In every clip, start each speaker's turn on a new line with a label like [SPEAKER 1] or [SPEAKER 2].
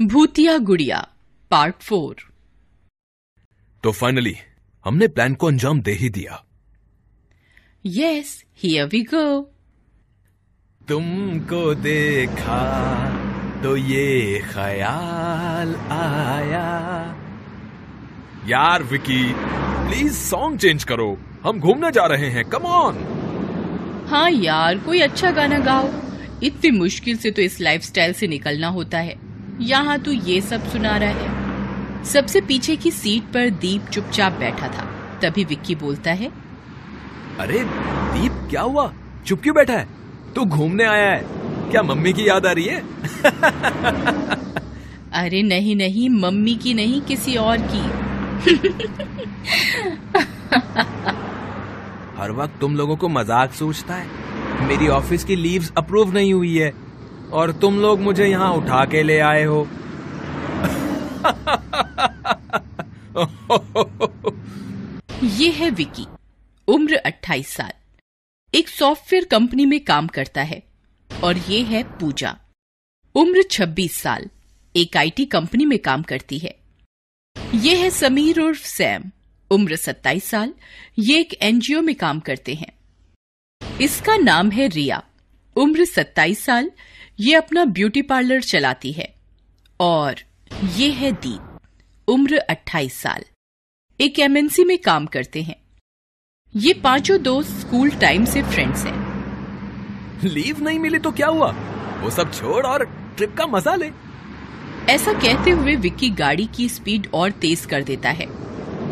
[SPEAKER 1] भूतिया गुड़िया part four
[SPEAKER 2] तो फाइनली हमने प्लान को अंजाम दे ही दिया।
[SPEAKER 1] यस हियर वी गो
[SPEAKER 2] तुमको देखा तो ये ख्याल आया। यार विकी प्लीज़ सॉन्ग चेंज करो। हम घूमने जा रहे हैं कम ऑन
[SPEAKER 1] हाँ यार कोई अच्छा गाना गाओ। इतनी मुश्किल से तो इस लाइफस्टाइल से निकलना होता है। यहाँ तो ये सब सुना रहा है। सबसे पीछे की सीट पर दीप चुपचाप बैठा था। तभी विक्की बोलता है
[SPEAKER 2] अरे दीप क्या हुआ? चुप क्यों बैठा है? तू घूमने आया है। क्या मम्मी की याद आ रही है?
[SPEAKER 1] अरे नहीं नहीं मम्मी की नहीं किसी और की।
[SPEAKER 2] हर वक्त तुम लोगों को मज़ाक सोचता है। मेरी ऑफ़िस की लीव्स अप्रूव नहीं हुई है। और तुम लोग मुझे यहाँ उठा के ले आए हो।
[SPEAKER 1] ये है विकी, उम्र 28 साल। एक सॉफ्टवेयर कंपनी में काम करता है, और ये है पूजा। उम्र 26 साल, एक आईटी कंपनी में काम करती है। ये है समीर उर्फ़ सैम, उम्र 27 साल, ये एक एनजीओ में काम करते हैं। इसका नाम है रिया, उम्र 27 साल ये अपना ब्यूटी पार्लर चलाती है। और ये है दीप उम्र 28 साल। एक एमएनसी में काम करते हैं। ये पाँचों दोस्त स्कूल टाइम से फ्रेंड्स हैं।
[SPEAKER 2] लीव नहीं मिली तो क्या हुआ? वो सब छोड़ और ट्रिप का मज़ा ले।
[SPEAKER 1] ऐसा कहते हुए विक्की गाड़ी की स्पीड और तेज कर देता है।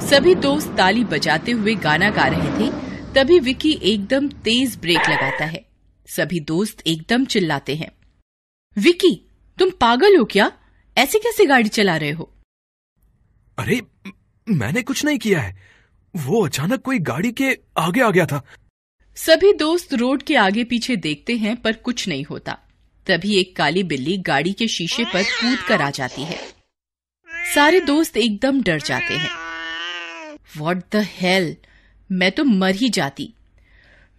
[SPEAKER 1] सभी दोस्त ताली बजाते हुए गाना गा रहे थे तभी विक्की एकदम तेज ब्रेक लगाता है। सभी दोस्त एकदम चिल्लाते हैं। विक्की तुम पागल हो क्या? ऐसे कैसे गाड़ी चला रहे हो?
[SPEAKER 2] अरे मैंने कुछ नहीं किया है। वो अचानक कोई गाड़ी के आगे आ गया था।
[SPEAKER 1] सभी दोस्त रोड के आगे पीछे देखते हैं पर कुछ नहीं होता। तभी एक काली बिल्ली गाड़ी के शीशे पर कूद कर आ जाती है। सारे दोस्त एकदम डर जाते हैं। वॉट द हेल मैं तो मर ही जाती।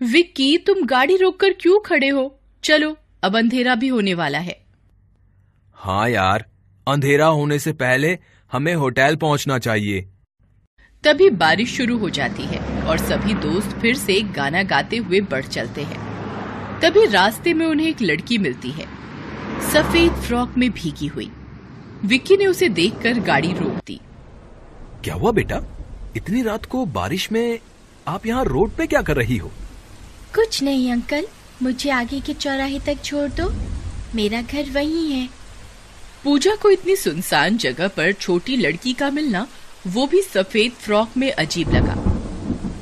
[SPEAKER 1] विक्की तुम गाड़ी रोककर क्यों खड़े हो? चलो अब अंधेरा भी होने वाला है।
[SPEAKER 2] हाँ यार अंधेरा होने से पहले हमें होटल पहुँचना चाहिए।
[SPEAKER 1] तभी बारिश शुरू हो जाती है और सभी दोस्त फिर से गाना गाते हुए बढ़ चलते हैं। तभी रास्ते में उन्हें एक लड़की मिलती है। सफ़ेद फ्रॉक में भीगी हुई। विक्की ने उसे देखकर गाड़ी रोक दी।
[SPEAKER 2] क्या हुआ बेटा? इतनी रात को बारिश में आप यहाँ रोड पे क्या कर रही हो?
[SPEAKER 3] कुछ नहीं अंकल। मुझे आगे के चौराहे तक छोड़ दो। मेरा घर वही है।
[SPEAKER 1] पूजा को इतनी सुनसान जगह पर छोटी लड़की का मिलना वो भी सफ़ेद फ्रॉक में अजीब लगा।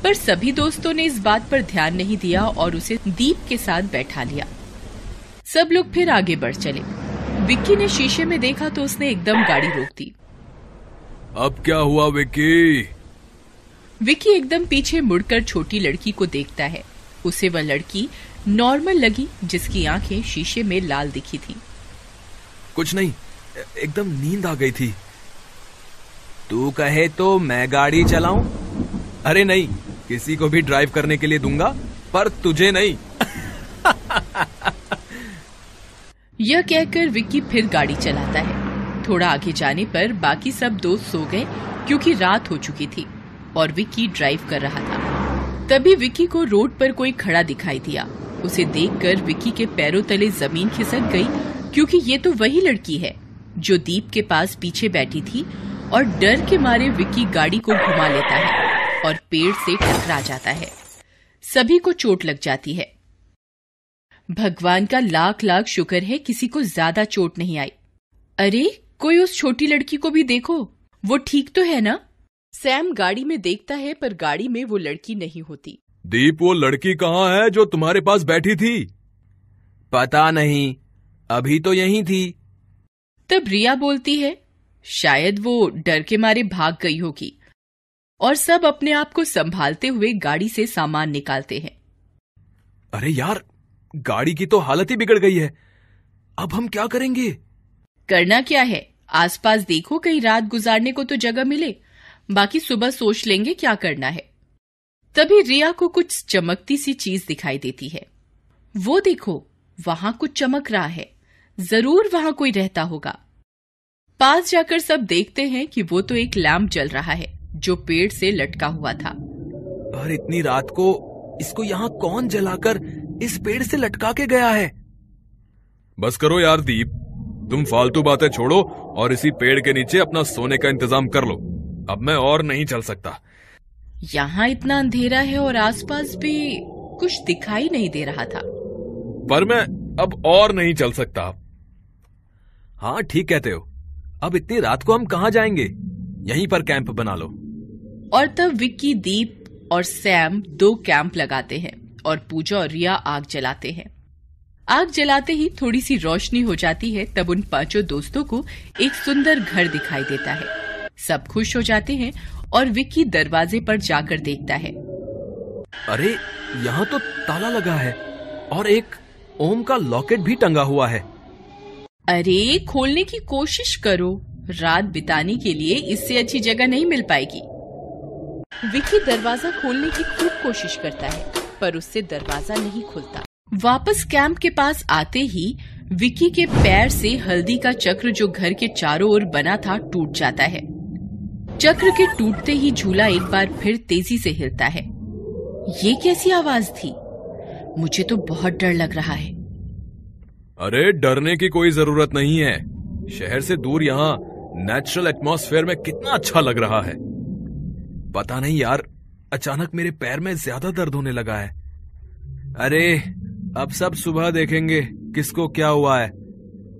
[SPEAKER 1] पर सभी दोस्तों ने इस बात पर ध्यान नहीं दिया और उसे दीप के साथ बैठा लिया। सब लोग फिर आगे बढ़ चले। विक्की ने शीशे में देखा तो उसने एकदम गाड़ी रोक दी।
[SPEAKER 2] अब क्या हुआ विक्की?
[SPEAKER 1] विक्की एकदम पीछे मुड़कर छोटी लड़की को देखता है। उसे वह लड़की नॉर्मल लगी जिसकी आँखें शीशे में लाल दिखी थी।
[SPEAKER 2] कुछ नहीं एकदम नींद आ गई थी। तू कहे तो मैं गाड़ी चलाऊं? अरे नहीं किसी को भी ड्राइव करने के लिए दूँगा पर तुझे नहीं।
[SPEAKER 1] यह कहकर विक्की फिर गाड़ी चलाता है। थोड़ा आगे जाने पर बाकी सब दोस्त सो गए क्योंकि रात हो चुकी थी और विक्की ड्राइव कर रहा था। तभी विक्की को रोड पर कोई खड़ा दिखाई दिया। उसे देखकर विक्की के पैरों तले ज़मीन खिसक गई, क्योंकि ये तो वही लड़की है, जो दीप के पास पीछे बैठी थी और डर के मारे विक्की गाड़ी को घुमा लेता है और पेड़ से टकरा जाता है। सभी को चोट लग जाती है। भगवान का लाख लाख शुक्र है किसी को ज़्यादा चोट नहीं आई। अरे, कोई उस छोटी लड़की को भी देखो, वो ठीक तो है ना? सैम गाड़ी में देखता है, पर गाड़ी में वो लड़की नहीं होती।
[SPEAKER 2] दीप वो लड़की कहाँ है जो तुम्हारे पास बैठी थी? पता नहीं। अभी तो यही थी।
[SPEAKER 1] तब रिया बोलती है शायद वो डर के मारे भाग गई होगी। और सब अपने आप को संभालते हुए गाड़ी से सामान निकालते हैं।
[SPEAKER 2] अरे यार गाड़ी की तो हालत ही बिगड़ गई है। अब हम क्या करेंगे?
[SPEAKER 1] करना क्या है? आसपास देखो कहीं रात गुजारने को तो जगह मिले। बाकी सुबह सोच लेंगे क्या करना है। तभी रिया को कुछ चमकती सी चीज़ दिखाई देती है। वो देखो वहाँ कुछ चमक रहा है। ज़रूर वहाँ कोई रहता होगा। पास जाकर सब देखते हैं कि वो तो एक लैम्प जल रहा है जो पेड़ से लटका हुआ था।
[SPEAKER 2] और इतनी रात को इसको यहाँ कौन जलाकर इस पेड़ से लटका के गया है? बस करो यार दीप। तुम फालतू बातें छोड़ो और इसी पेड़ के नीचे अपना सोने का इंतज़ाम कर लो। अब मैं और नहीं चल सकता।
[SPEAKER 1] यहाँ इतना अंधेरा है और आसपास भी कुछ दिखाई नहीं दे रहा था।
[SPEAKER 2] पर मैं अब और नहीं चल सकता। हाँ ठीक कहते हो। अब इतनी रात को हम कहाँ जाएँगे? यहीं पर कैंप बना लो।
[SPEAKER 1] और तब विक्की दीप और सैम दो कैंप लगाते हैं और पूजा और रिया आग जलाते हैं। आग जलाते ही थोड़ी सी रोशनी हो जाती है तब उन पाँचों दोस्तों को एक सुंदर घर दिखाई देता है। सब खुश हो जाते हैं और विक्की दरवाजे पर जाकर देखता है।
[SPEAKER 2] अरे यहाँ तो ताला लगा है और एक ओम का लॉकेट भी टंगा हुआ है।
[SPEAKER 1] अरे खोलने की कोशिश करो। रात बिताने के लिए इससे अच्छी जगह नहीं मिल पाएगी। विक्की दरवाज़ा खोलने की खूब कोशिश करता है पर उससे दरवाज़ा नहीं खुलता। वापस कैंप के पास आते ही विक्की के पैर से हल्दी का चक्र जो घर के चारों ओर बना था टूट जाता है। चक्र के टूटते ही झूला एक बार फिर तेज़ी से हिलता है। ये कैसी आवाज़ थी? मुझे तो बहुत डर लग रहा है।
[SPEAKER 2] अरे, डरने की कोई ज़रूरत नहीं है। शहर से दूर यहाँ नेचुरल एटमॉस्फेयर में कितना अच्छा लग रहा है। पता नहीं यार, अचानक मेरे पैर में ज़्यादा दर्द होने लगा है। अरे, अब सब सुबह देखेंगे, किसको क्या हुआ है।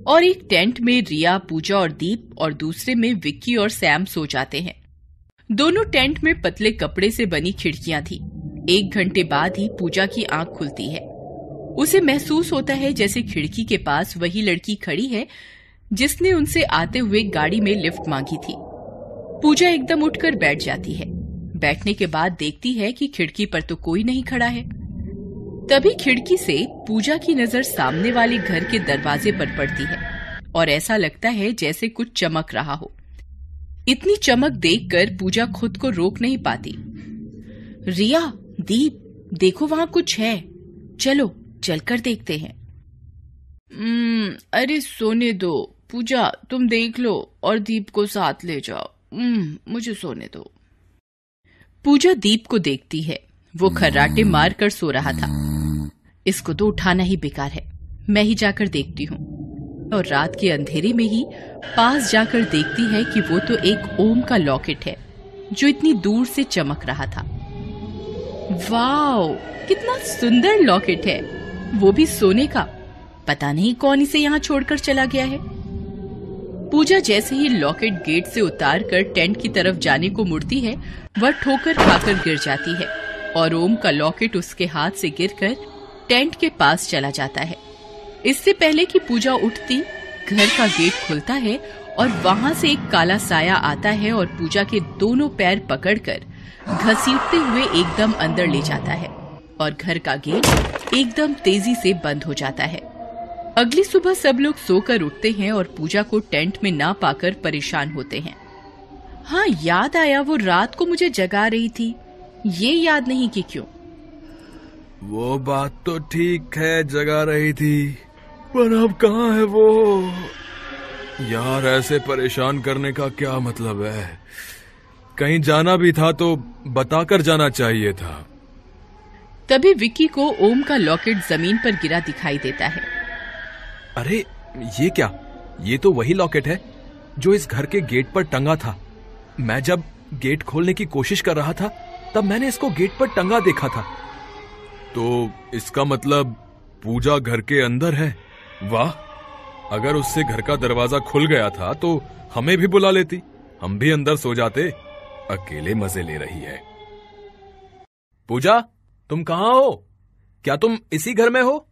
[SPEAKER 1] और एक टेंट में रिया, पूजा और दीप और दूसरे में विक्की और सैम सो जाते हैं। दोनों टेंट में पतले कपड़े से बनी खिड़कियाँ थी। एक घंटे बाद ही पूजा की आँख खुलती है। उसे महसूस होता है जैसे खिड़की के पास वही लड़की खड़ी है जिसने उनसे आते हुए गाड़ी में लिफ्ट मांगी थी। पूजा एकदम उठकर बैठ जाती है। बैठने के बाद देखती है कि खिड़की पर तो कोई नहीं खड़ा है। तभी खिड़की से पूजा की नज़र सामने वाले घर के दरवाजे पर पड़ती है और ऐसा लगता है जैसे कुछ चमक रहा हो। इतनी चमक देखकर पूजा खुद को रोक नहीं पाती। रिया दीप देखो वहाँ कुछ है। चलो चलकर देखते हैं। हम्म, अरे सोने दो। पूजा तुम देख लो और दीप को साथ ले जाओ। हम्म, मुझे सोने दो। पूजा दीप को देखती है। वो खर्राटे मार कर सो रहा था। इसको तो उठाना ही बेकार है। मैं ही जाकर देखती हूँ। और रात के अंधेरे में ही पास जाकर देखती है कि वो तो एक ओम का लॉकेट है, जो इतनी दूर से चमक रहा था। वाओ! कितना सुंदर लॉकेट है। वो भी सोने का। पता नहीं कौन इसे यहाँ छोड़कर चला गया है। पूजा जैसे ही लॉकेट गेट से उतार कर टेंट की तरफ़ जाने को मुड़ती है, वह ठोकर खाकर गिर जाती है। और ओम का लॉकेट उसके हाथ से गिरकर टेंट के पास चला जाता है। इससे पहले कि पूजा उठती, घर का गेट खुलता है और वहाँ से एक काला साया आता है और पूजा के दोनों पैर पकड़कर घसीटते हुए एकदम अंदर ले जाता है और घर का गेट एकदम तेज़ी से बंद हो जाता है। अगली सुबह सब लोग सोकर उठते हैं और पूजा को टेंट में ना पाकर परेशान होते हैं। हाँ याद आया, वो रात को मुझे जगा रही थी। ये याद नहीं कि क्यों।
[SPEAKER 2] वो बात तो ठीक है जगा रही थी। पर अब कहाँ है वो? यार ऐसे परेशान करने का क्या मतलब है? कहीं जाना भी था तो बताकर जाना चाहिए था।
[SPEAKER 1] तभी विक्की को ओम का लॉकेट ज़मीन पर गिरा दिखाई देता है।
[SPEAKER 2] अरे ये क्या? ये तो वही लॉकेट है जो इस घर के गेट पर टंगा था। मैं जब गेट खोलने की कोशिश कर रहा था तब मैंने इसको गेट पर टंगा देखा था। तो इसका मतलब पूजा घर के अंदर है? वाह, अगर उससे घर का दरवाज़ा खुल गया था तो हमें भी बुला लेती। हम भी अंदर सो जाते। अकेले मज़े ले रही है। पूजा, तुम कहाँ हो? क्या तुम इसी घर में हो?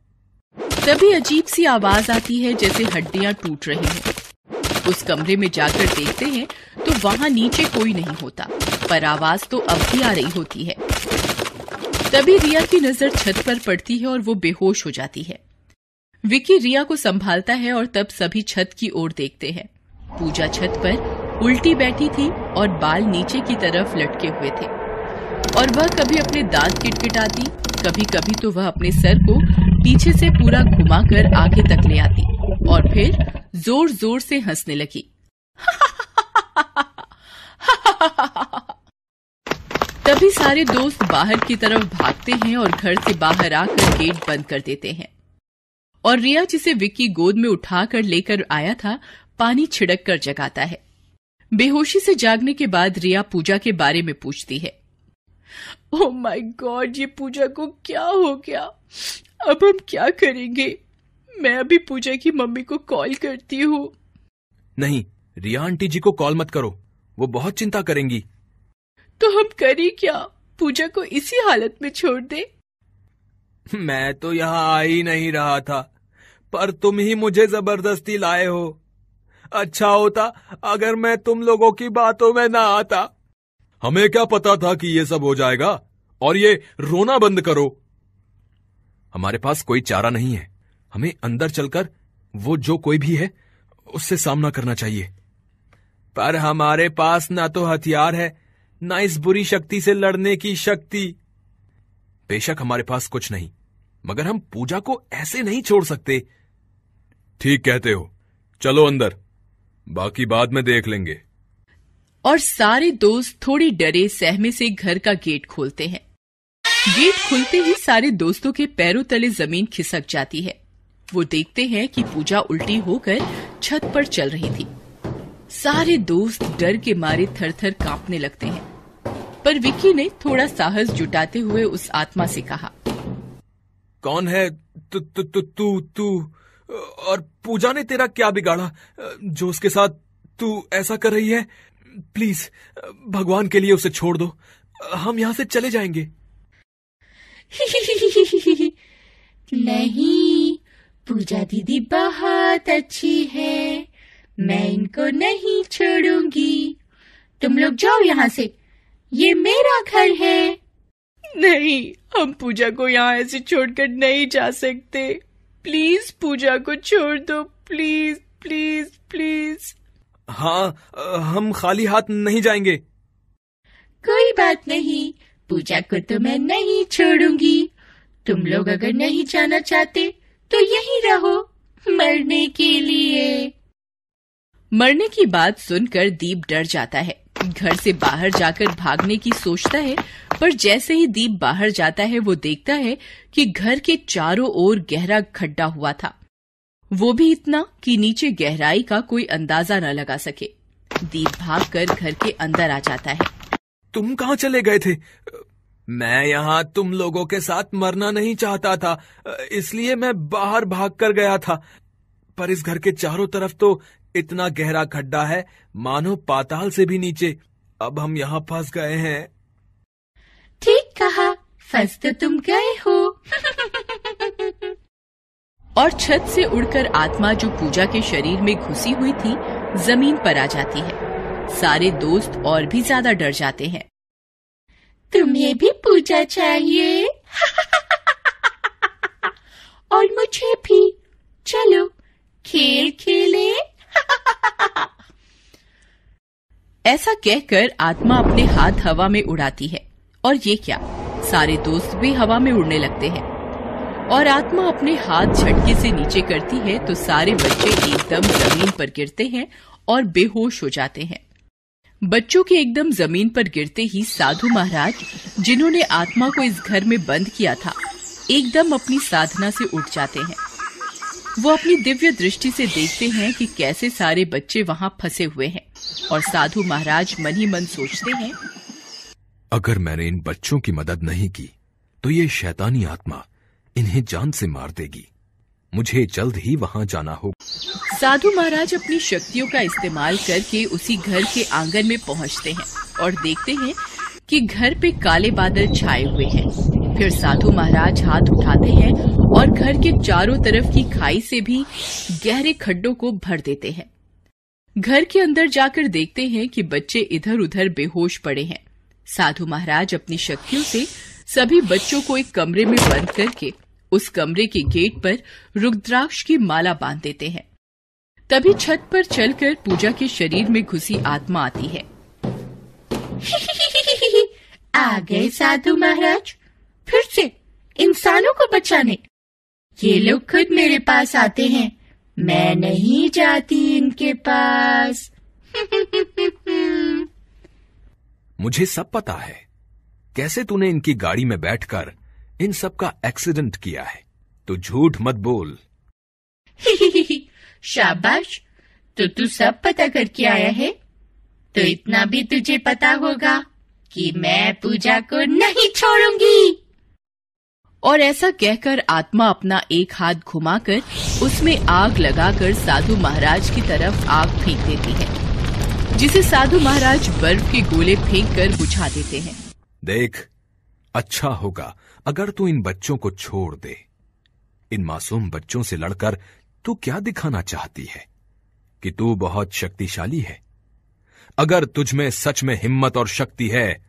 [SPEAKER 1] तभी अजीब सी आवाज़ आती है जैसे हड्डियाँ टूट रही हैं। उस कमरे में जाकर देखते हैं तो वहाँ नीचे कोई नहीं होता, पर आवाज़ तो अब भी आ रही होती है। तभी रिया की नज़र छत पर पड़ती है और वो बेहोश हो जाती है। विकी रिया को संभालता है और तब सभी छत की ओर देखते हैं। पूजा छत पर उल्टी बैठी थी और बाल नीचे की तरफ़ लटके हुए थे। और वह कभी अपने दांत किटकिटाती कभी कभी तो वह अपने सर को पीछे से पूरा घुमाकर आगे तक ले आती और फिर ज़ोर ज़ोर से हंसने लगी। तभी सारे दोस्त बाहर की तरफ़ भागते हैं और घर से बाहर आकर गेट बंद कर देते हैं। और रिया जिसे विक्की गोद में उठाकर लेकर आया था, पानी छिड़क कर जगाता है। बेहोशी से जागने के बाद रिया पूजा के बारे में पूछती है। ओ माय गॉड ये पूजा को क्या हो गया? अब हम क्या करेंगे? मैं अभी पूजा की मम्मी को कॉल करती हूँ।
[SPEAKER 2] नहीं, रिया आंटी जी को कॉल मत करो। वो बहुत चिंता करेंगी।
[SPEAKER 1] तो हम करें क्या? पूजा को इसी हालत में छोड़ दे?
[SPEAKER 2] मैं तो यहाँ आ ही नहीं रहा था, पर तुम ही मुझे ज़बरदस्ती लाए हो। अच्छा होता अगर मैं तुम लोगों की बातों में ना आता। हमें क्या पता था कि ये सब हो जाएगा? और ये रोना बंद करो। हमारे पास कोई चारा नहीं है। हमें अंदर चलकर वो जो कोई भी है, उससे सामना करना चाहिए। पर हमारे पास ना तो हथियार है ना इस बुरी शक्ति से लड़ने की शक्ति। बेशक हमारे पास कुछ नहीं मगर हम पूजा को ऐसे नहीं छोड़ सकते। ठीक कहते हो। चलो अंदर बाकी बाद में देख लेंगे।
[SPEAKER 1] और सारे दोस्त थोड़ी डरे सहमे से घर का गेट खोलते हैं। गेट खुलते ही सारे दोस्तों के पैरों तले ज़मीन खिसक जाती है। वो देखते हैं कि पूजा उल्टी होकर छत पर चल रही थी। सारे दोस्त डर के मारे थर थर कांपने लगते हैं। पर विक्की ने थोड़ा साहस जुटाते हुए उस आत्मा से कहा
[SPEAKER 2] कौन है तू तू तू तू तू? और पूजा ने तेरा क्या बिगाड़ा? जो उसके साथ तू ऐसा कर रही है प्लीज़ भगवान के लिए उसे छोड़ दो। हम यहाँ से चले जाएँगे।
[SPEAKER 3] नहीं पूजा दीदी बहुत अच्छी है। मैं इनको नहीं छोड़ूँगी। तुम लोग जाओ यहाँ से। ये मेरा घर है।
[SPEAKER 1] नहीं हम पूजा को यहाँ ऐसे छोड़कर नहीं जा सकते। प्लीज़ पूजा को छोड़ दो। Please please please.
[SPEAKER 2] हाँ हम खाली हाथ नहीं जाएँगे।
[SPEAKER 3] कोई बात नहीं। पूजा को तो मैं नहीं छोड़ूँगी। तुम लोग अगर नहीं जाना चाहते तो यही रहो। मरने के लिए।
[SPEAKER 1] मरने की बात सुनकर दीप डर जाता है। घर से बाहर जाकर भागने की सोचता है, पर जैसे ही दीप बाहर जाता है, वो देखता है कि घर के चारों ओर गहरा खड्डा हुआ था। वो भी इतना कि नीचे गहराई का कोई अंदाज़ा न लगा सके। दीप भागकर घर के अंदर आ जाता है।
[SPEAKER 2] तुम कहाँ चले गए थे? मैं यहाँ तुम लोगों के साथ मरना नहीं चाहता था, इसलिए मैं बाहर भाग कर गया था। पर इस घर के चारों तरफ़ तो इतना गहरा खड्डा है, मानो पाताल से भी नीचे। अब हम यहाँ फंस गए हैं।
[SPEAKER 3] ठीक कहा, फंस तो तुम गए हो।
[SPEAKER 1] और छत से उड़कर आत्मा जो पूजा के शरीर में घुसी हुई थी, ज़मीन पर आ जाती है। सारे दोस्त और भी ज़्यादा डर जाते हैं।
[SPEAKER 3] तुम्हें भी पूजा चाहिए। और मुझे भी। चलो, खेल खेले।
[SPEAKER 1] ऐसा कहकर आत्मा अपने हाथ हवा में उड़ाती है। और ये क्या? सारे दोस्त भी हवा में उड़ने लगते हैं। और आत्मा अपने हाथ झटके से नीचे करती है तो सारे बच्चे एकदम ज़मीन पर गिरते हैं और बेहोश हो जाते हैं। बच्चों के एकदम ज़मीन पर गिरते ही साधु महाराज, जिन्होंने आत्मा को इस घर में बंद किया था, एकदम अपनी साधना से उठ जाते हैं। वो अपनी दिव्य दृष्टि से देखते हैं कि कैसे सारे बच्चे वहाँ फंसे हुए हैं। और साधु महाराज मन ही मन सोचते हैं
[SPEAKER 2] अगर मैंने इन बच्चों की मदद नहीं की तो ये शैतानी आत्मा इन्हें जान से मार देगी। मुझे जल्द ही वहाँ जाना हो
[SPEAKER 1] साधु महाराज अपनी शक्तियों का इस्तेमाल करके उसी घर के आँगन में पहुँचते हैं और देखते हैं कि घर पे काले बादल छाए हुए हैं। फिर साधु महाराज हाथ उठाते हैं और घर के चारों तरफ़ की खाई से भी गहरे खड्डों को भर देते हैं। घर के अंदर जाकर देखते हैं कि बच्चे इधर उधर बेहोश पड़े हैं। साधु महाराज अपनी शक्तियों से सभी बच्चों को एक कमरे में बंद करके उस कमरे के गेट पर रुद्राक्ष की माला बाँध देते हैं। तभी छत पर चलकर पूजा के शरीर में घुसी आत्मा आती है।
[SPEAKER 3] आ गए साधु महाराज। फिर से इंसानों को बचाने। ये लोग खुद मेरे पास आते हैं। मैं नहीं जाती इनके पास।
[SPEAKER 2] मुझे सब पता है। कैसे तूने इनकी गाड़ी में बैठकर इन सब का एक्सीडेंट किया है? तो झूठ मत बोल।
[SPEAKER 3] शाबाश। तो तू सब पता करके आया है। तो इतना भी तुझे पता होगा कि मैं पूजा को नहीं छोड़ूँगी।
[SPEAKER 1] और ऐसा कहकर आत्मा अपना एक हाथ घुमाकर उसमें आग लगाकर साधु महाराज की तरफ़ आग फेंक देती है, जिसे साधु महाराज बर्फ़ के गोले फेंक कर बुझा देते हैं।
[SPEAKER 2] देख अच्छा होगा अगर तू इन बच्चों को छोड़ दे। इन मासूम बच्चों से लड़कर तू क्या दिखाना चाहती है कि तू बहुत शक्तिशाली है? अगर तुझ में सच में हिम्मत और शक्ति है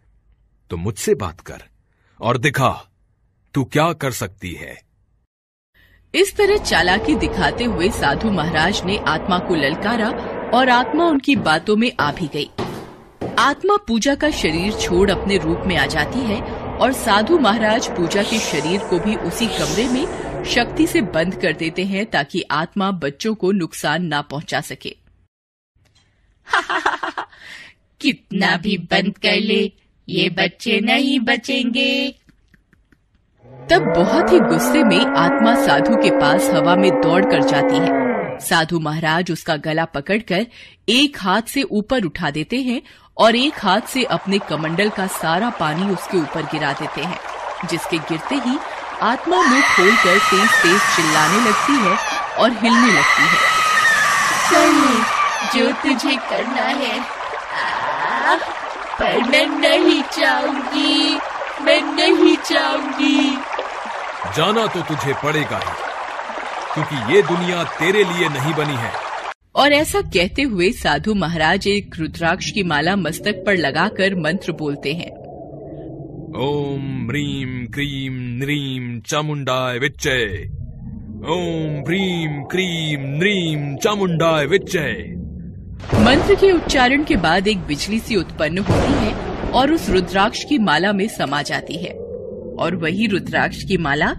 [SPEAKER 2] तो मुझसे बात कर और दिखा। तू क्या कर सकती है?
[SPEAKER 1] इस तरह चालाकी दिखाते हुए साधु महाराज ने आत्मा को ललकारा और आत्मा उनकी बातों में आ भी गई। आत्मा पूजा का शरीर छोड़ अपने रूप में आ जाती है और साधु महाराज पूजा के शरीर को भी उसी कमरे में शक्ति से बंद कर देते हैं ताकि आत्मा बच्चों को नुकसान ना पहुँचा सके।
[SPEAKER 3] कितना भी बंद कर ले, ये बच्चे नहीं बचेंगे।
[SPEAKER 1] तब बहुत ही गुस्से में आत्मा साधु के पास हवा में दौड़ कर जाती है। साधु महाराज उसका गला पकड़कर एक हाथ से ऊपर उठा देते हैं और एक हाथ से अपने कमंडल का सारा पानी उसके ऊपर गिरा देते हैं जिसके गिरते ही आत्मा मुँह खोलकर तेज तेज चिल्लाने लगती है और हिलने लगती है।
[SPEAKER 3] जो तुझे करना है आ, पर मैं नहीं चाहूँगी मैं नहीं चाहूँगी।
[SPEAKER 2] जाना तो तुझे पड़ेगा ही क्योंकि ये दुनिया तेरे लिए नहीं बनी है।
[SPEAKER 1] और ऐसा कहते हुए साधु महाराज एक रुद्राक्ष की माला मस्तक पर लगाकर मंत्र बोलते हैं।
[SPEAKER 2] ओम ह्रीम क्रीम नृम चामुंडाय विच्चय। ओम ह्रीम क्रीम नृम चामुंडाय विच्चय।
[SPEAKER 1] मंत्र के उच्चारण के बाद एक बिजली सी उत्पन्न होती है और उस रुद्राक्ष की माला में समा जाती है। और वही रुद्राक्ष की माला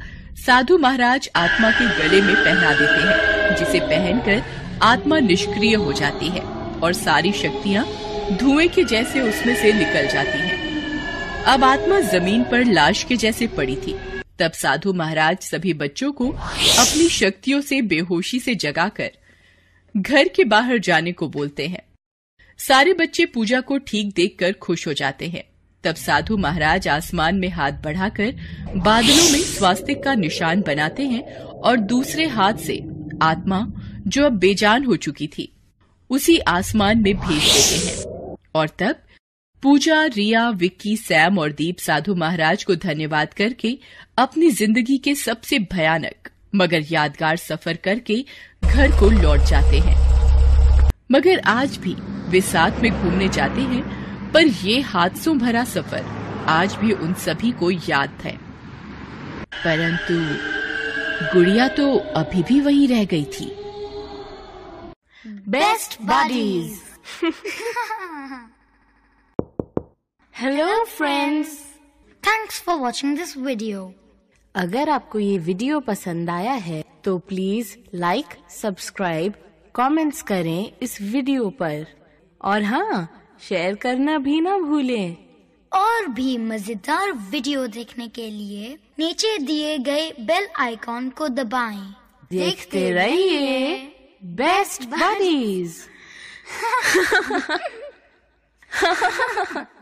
[SPEAKER 1] साधु महाराज आत्मा के गले में पहना देते हैं, जिसे पहनकर आत्मा निष्क्रिय हो जाती है और सारी शक्तियाँ धुएँ के जैसे उसमें से निकल जाती हैं। अब आत्मा ज़मीन पर लाश के जैसे पड़ी थी। तब साधु महाराज सभी बच्चों को अपनी शक्तियों से बेहोशी से जगाकर घर के बाहर जाने को बोलते हैं। सारे बच्चे पूजा को ठीक देखकर खुश हो जाते हैं। तब साधु महाराज आसमान में हाथ बढ़ाकर बादलों में स्वास्तिक का निशान बनाते हैं और दूसरे हाथ से आत्मा, जो अब बेजान हो चुकी थी, उसी आसमान में भेज देते हैं। और तब पूजा, रिया, विक्की, सैम और दीप साधु महाराज को धन्यवाद करके अपनी ज़िंदगी के सबसे भयानक, मगर यादगार सफ़र करके घर को लौट जाते हैं। मगर आज भी वे साथ में घूमने जाते हैं पर ये हादसों भरा सफ़र आज भी उन सभी को याद है। परंतु गुड़िया तो अभी भी वहीं रह गई थी।
[SPEAKER 3] Best buddies
[SPEAKER 4] hello friends
[SPEAKER 5] thanks for watching this video
[SPEAKER 4] अगर आपको ये वीडियो पसंद आया है तो प्लीज़ लाइक सब्सक्राइब कमेंट्स करें इस वीडियो पर। और हाँ शेयर करना भी ना भूलें।
[SPEAKER 5] और भी मज़ेदार वीडियो देखने के लिए नीचे दिए गए बेल आइकॉन को दबाएँ।
[SPEAKER 4] देखते रहिए बेस्ट बडीज